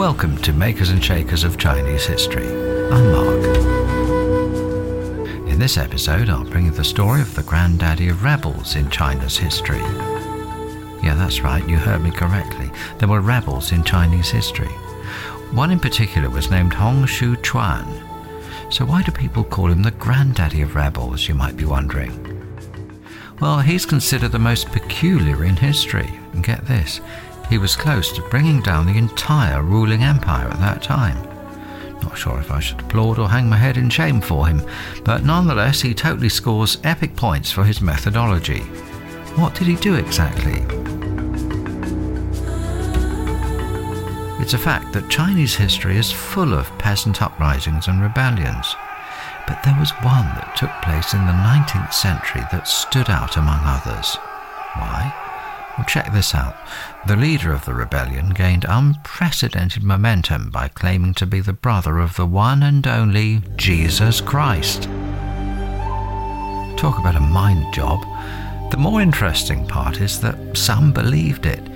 Welcome to Makers and Shakers of Chinese History. I'm Mark. In this episode, I'll bring you the story of the granddaddy of rebels in China's history. Yeah, that's right, you heard me correctly. There were rebels in Chinese history. One in particular was named Hong Xiuquan. So, why do people call him the granddaddy of rebels, you might be wondering? Well, he's considered the most peculiar in history. And get this, he was close to bringing down the entire ruling empire at that time. Not sure if I should applaud or hang my head in shame for him, but nonetheless, he totally scores epic points for his methodology. What did he do exactly? It's a fact that Chinese history is full of peasant uprisings and rebellions. But there was one that took place in the 19th century that stood out among others. Why? Well, check this out. The leader of the rebellion gained unprecedented momentum by claiming to be the brother of the one and only Jesus Christ. Talk about a mind job. The more interesting part is that some believed it,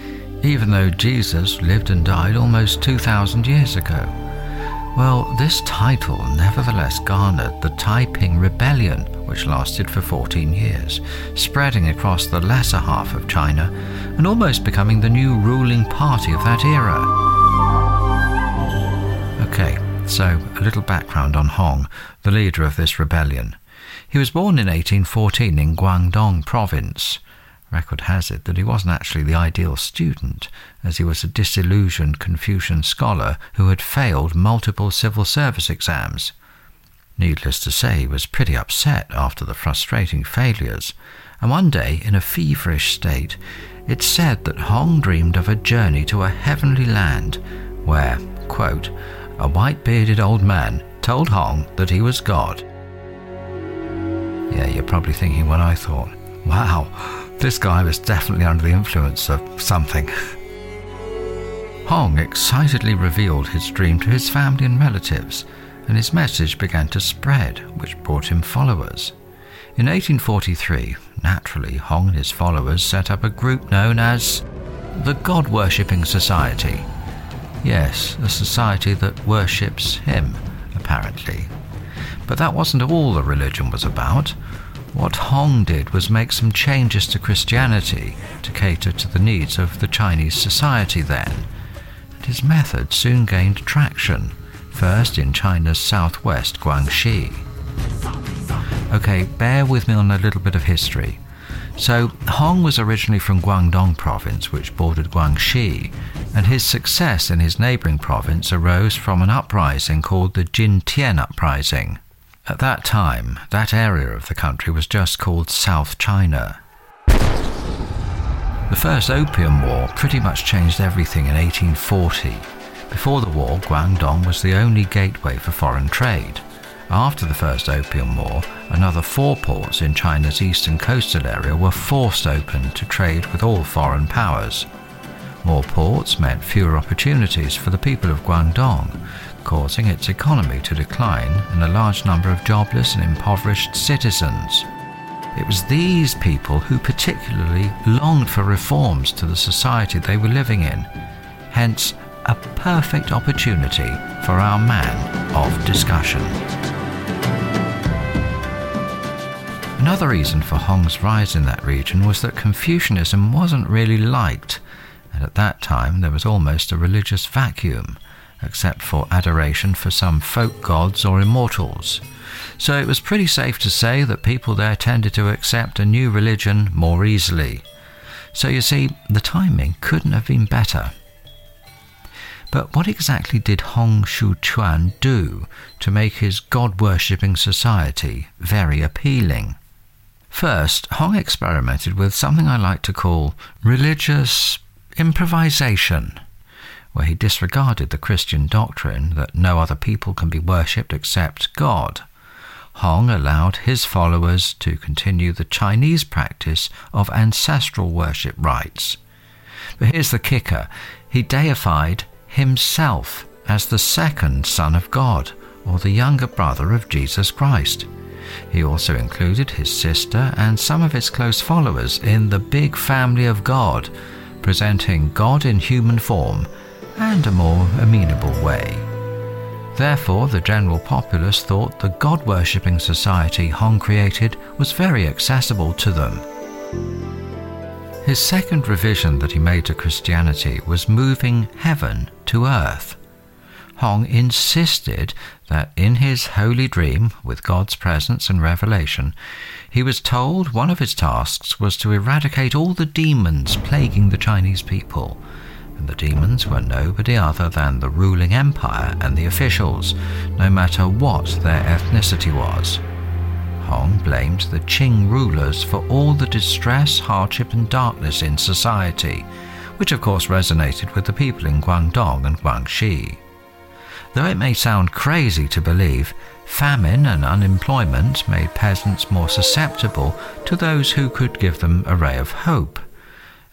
even though Jesus lived and died almost 2,000 years ago. Well, this title nevertheless garnered the Taiping Rebellion, which lasted for 14 years, spreading across the lesser half of China and almost becoming the new ruling party of that era. Okay, so a little background on Hong, the leader of this rebellion. He was born in 1814 in Guangdong province. Record has it that he wasn't actually the ideal student, as he was a disillusioned Confucian scholar who had failed multiple civil service exams. Needless to say, he was pretty upset after the frustrating failures, and one day, in a feverish state, it's said that Hong dreamed of a journey to a heavenly land where, quote, a white bearded old man told Hong that he was God. Yeah, you're probably thinking what I thought. Wow, this guy was definitely under the influence of something. Hong excitedly revealed his dream to his family and relatives, and his message began to spread, which brought him followers. In 1843, naturally, Hong and his followers set up a group known as the God Worshipping Society. Yes, a society that worships him, apparently. But that wasn't all the religion was about. What Hong did was make some changes to Christianity to cater to the needs of the Chinese society then. And his method soon gained traction, first in China's southwest, Guangxi. Okay, bear with me on a little bit of history. So, Hong was originally from Guangdong province, which bordered Guangxi, and his success in his neighboring province arose from an uprising called the Jin Tian Uprising. At that time, that area of the country was just called South China. The First Opium War pretty much changed everything in 1840. Before the war, Guangdong was the only gateway for foreign trade. After the First Opium War, another four ports in China's eastern coastal area were forced open to trade with all foreign powers. More ports meant fewer opportunities for the people of Guangdong, causing its economy to decline and a large number of jobless and impoverished citizens. It was these people who particularly longed for reforms to the society they were living in, hence, a perfect opportunity for our man of discussion. Another reason for Hong's rise in that region was that Confucianism wasn't really liked, and at that time there was almost a religious vacuum except for adoration for some folk gods or immortals. So it was pretty safe to say that people there tended to accept a new religion more easily. So you see, the timing couldn't have been better. But what exactly did Hong Xiuquan do to make his God worshipping society very appealing? First, Hong experimented with something I like to call religious improvisation where he disregarded the Christian doctrine that no other people can be worshipped except God. Hong allowed his followers to continue the Chinese practice of ancestral worship rites. But here's the kicker he deified himself as the second Son of God, or the younger brother of Jesus Christ. He also included his sister and some of his close followers in the big family of God, presenting God in human form and a more amenable way. Therefore, the general populace thought the God worshipping society Hong created was very accessible to them. His second revision that he made to Christianity was moving heaven to earth. Hong insisted that in his holy dream, with God's presence and revelation, he was told one of his tasks was to eradicate all the demons plaguing the Chinese people. And the demons were nobody other than the ruling empire and the officials, no matter what their ethnicity was. Hong blamed the Qing rulers for all the distress, hardship, and darkness in society, which of course resonated with the people in Guangdong and Guangxi. Though it may sound crazy to believe, famine and unemployment made peasants more susceptible to those who could give them a ray of hope,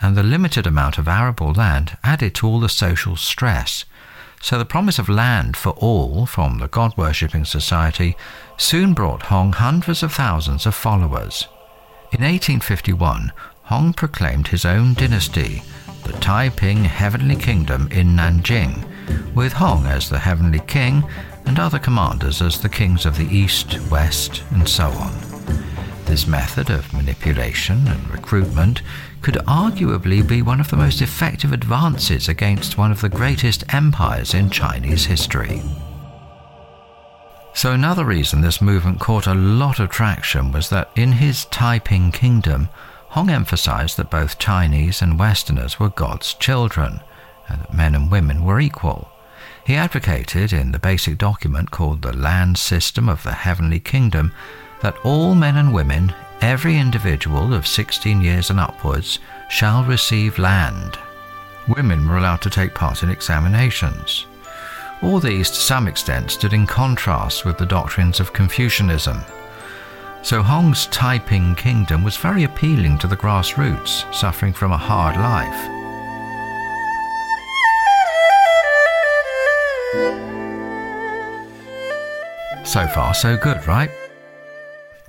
and the limited amount of arable land added to all the social stress. So the promise of land for all from the God worshipping society soon brought Hong hundreds of thousands of followers. In 1851, Hong proclaimed his own dynasty, the Taiping Heavenly Kingdom in Nanjing, with Hong as the Heavenly King and other commanders as the kings of the East, West, and so on. This method of manipulation and recruitment could arguably be one of the most effective advances against one of the greatest empires in Chinese history. So, another reason this movement caught a lot of traction was that in his Taiping kingdom, Hong emphasized that both Chinese and Westerners were God's children, and that men and women were equal. He advocated in the basic document called the Land System of the Heavenly Kingdom that all men and women, every individual of 16 years and upwards, shall receive land. Women were allowed to take part in examinations. All these, to some extent, stood in contrast with the doctrines of Confucianism. So Hong's Taiping kingdom was very appealing to the grassroots, suffering from a hard life. So far, so good, right?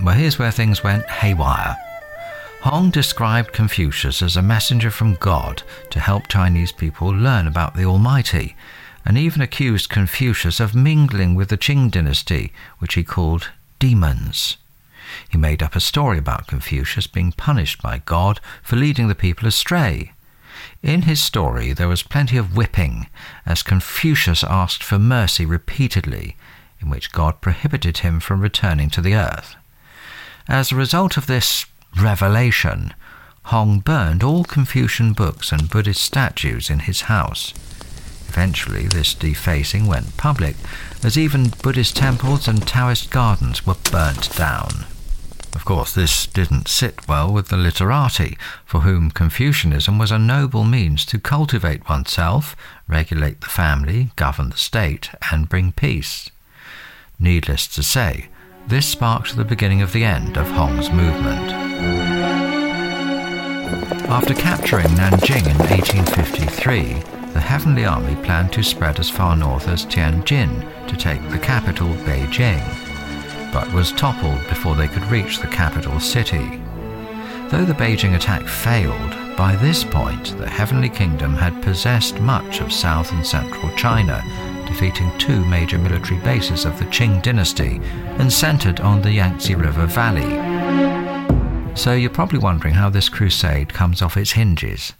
Well, here's where things went haywire. Hong described Confucius as a messenger from God to help Chinese people learn about the Almighty, and even accused Confucius of mingling with the Qing dynasty, which he called demons. He made up a story about Confucius being punished by God for leading the people astray. In his story, there was plenty of whipping, as Confucius asked for mercy repeatedly, in which God prohibited him from returning to the earth. As a result of this revelation, Hong burned all Confucian books and Buddhist statues in his house. Eventually, this defacing went public, as even Buddhist temples and Taoist gardens were burnt down. Of course, this didn't sit well with the literati, for whom Confucianism was a noble means to cultivate oneself, regulate the family, govern the state, and bring peace. Needless to say, this sparked the beginning of the end of Hong's movement. After capturing Nanjing in 1853, the Heavenly Army planned to spread as far north as Tianjin to take the capital, Beijing, but was toppled before they could reach the capital city. Though the Beijing attack failed, by this point the Heavenly Kingdom had possessed much of south and central China defeating two major military bases of the Qing dynasty and centered on the Yangtze River Valley. So you're probably wondering how this crusade comes off its hinges.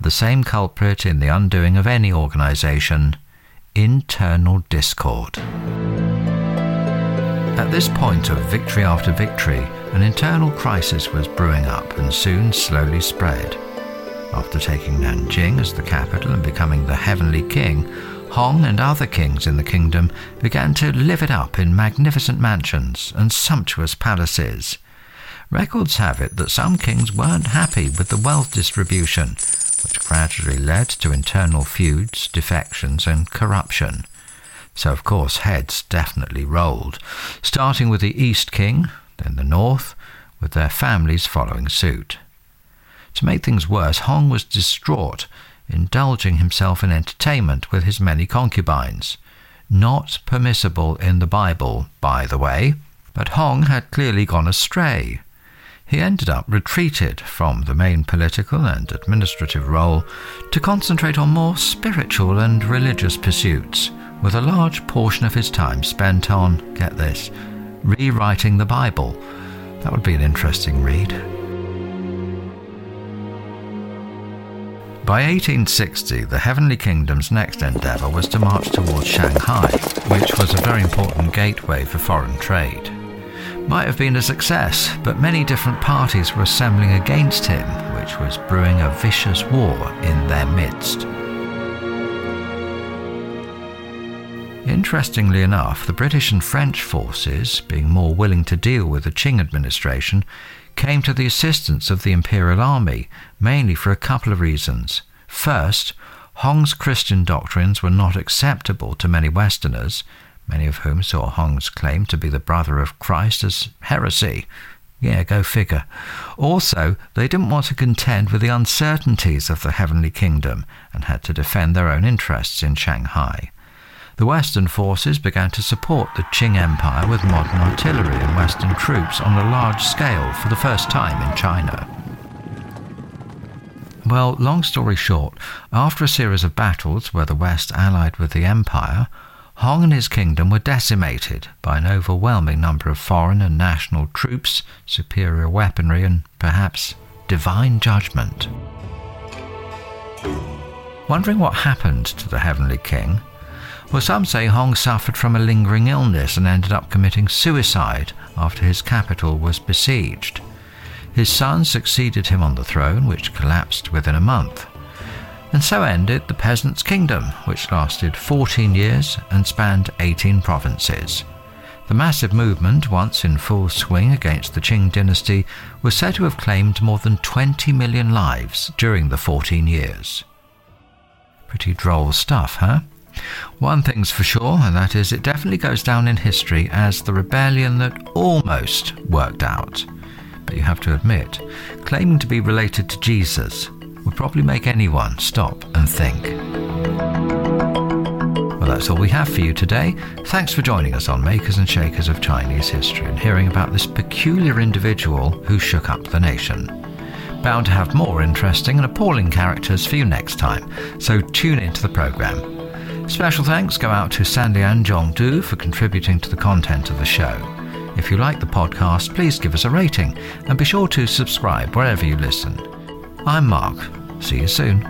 The same culprit in the undoing of any organization internal discord. At this point of victory after victory, an internal crisis was brewing up and soon slowly spread. After taking Nanjing as the capital and becoming the Heavenly King, Hong and other kings in the kingdom began to live it up in magnificent mansions and sumptuous palaces. Records have it that some kings weren't happy with the wealth distribution, which gradually led to internal feuds, defections, and corruption. So, of course, heads definitely rolled, starting with the East King, then the North, with their families following suit. To make things worse, Hong was distraught indulging himself in entertainment with his many concubines. Not permissible in the Bible, by the way, but Hong had clearly gone astray. he ended up retreated from the main political and administrative role to concentrate on more spiritual and religious pursuits, with a large portion of his time spent on, get this, rewriting the Bible. That would be an interesting read. By 1860, the Heavenly Kingdom's next endeavour was to march towards Shanghai, which was a very important gateway for foreign trade might have been a success, but many different parties were assembling against him, which was brewing a vicious war in their midst. Interestingly enough, the British and French forces, being more willing to deal with the Qing administration, came to the assistance of the Imperial Army, mainly for a couple of reasons. First, Hong's Christian doctrines were not acceptable to many Westerners, many of whom saw Hong's claim to be the brother of Christ as heresy. Yeah, go figure. Also, they didn't want to contend with the uncertainties of the heavenly kingdom and had to defend their own interests in Shanghai. The Western forces began to support the Qing Empire with modern artillery and Western troops on a large scale for the first time in China. Well, long story short, after a series of battles where the West allied with the Empire, Hong and his kingdom were decimated by an overwhelming number of foreign and national troops, superior weaponry, and perhaps divine judgment. Wondering what happened to the Heavenly King? Well, some say Hong suffered from a lingering illness and ended up committing suicide after his capital was besieged. His son succeeded him on the throne, which collapsed within a month. And so ended the Peasants' Kingdom, which lasted 14 years and spanned 18 provinces. The massive movement, once in full swing against the Qing dynasty, was said to have claimed more than 20 million lives during the 14 years. Pretty droll stuff, huh? One thing's for sure, and that is it definitely goes down in history as the rebellion that almost worked out. But you have to admit, claiming to be related to Jesus would probably make anyone stop and think. Well, that's all we have for you today. Thanks for joining us on Makers and Shakers of Chinese History and hearing about this peculiar individual who shook up the nation. Bound to have more interesting and appalling characters for you next time, so tune into the programme. Special thanks go out to Sanlian Zhongdu for contributing to the content of the show. If you like the podcast, please give us a rating and be sure to subscribe wherever you listen. I'm Mark. See you soon.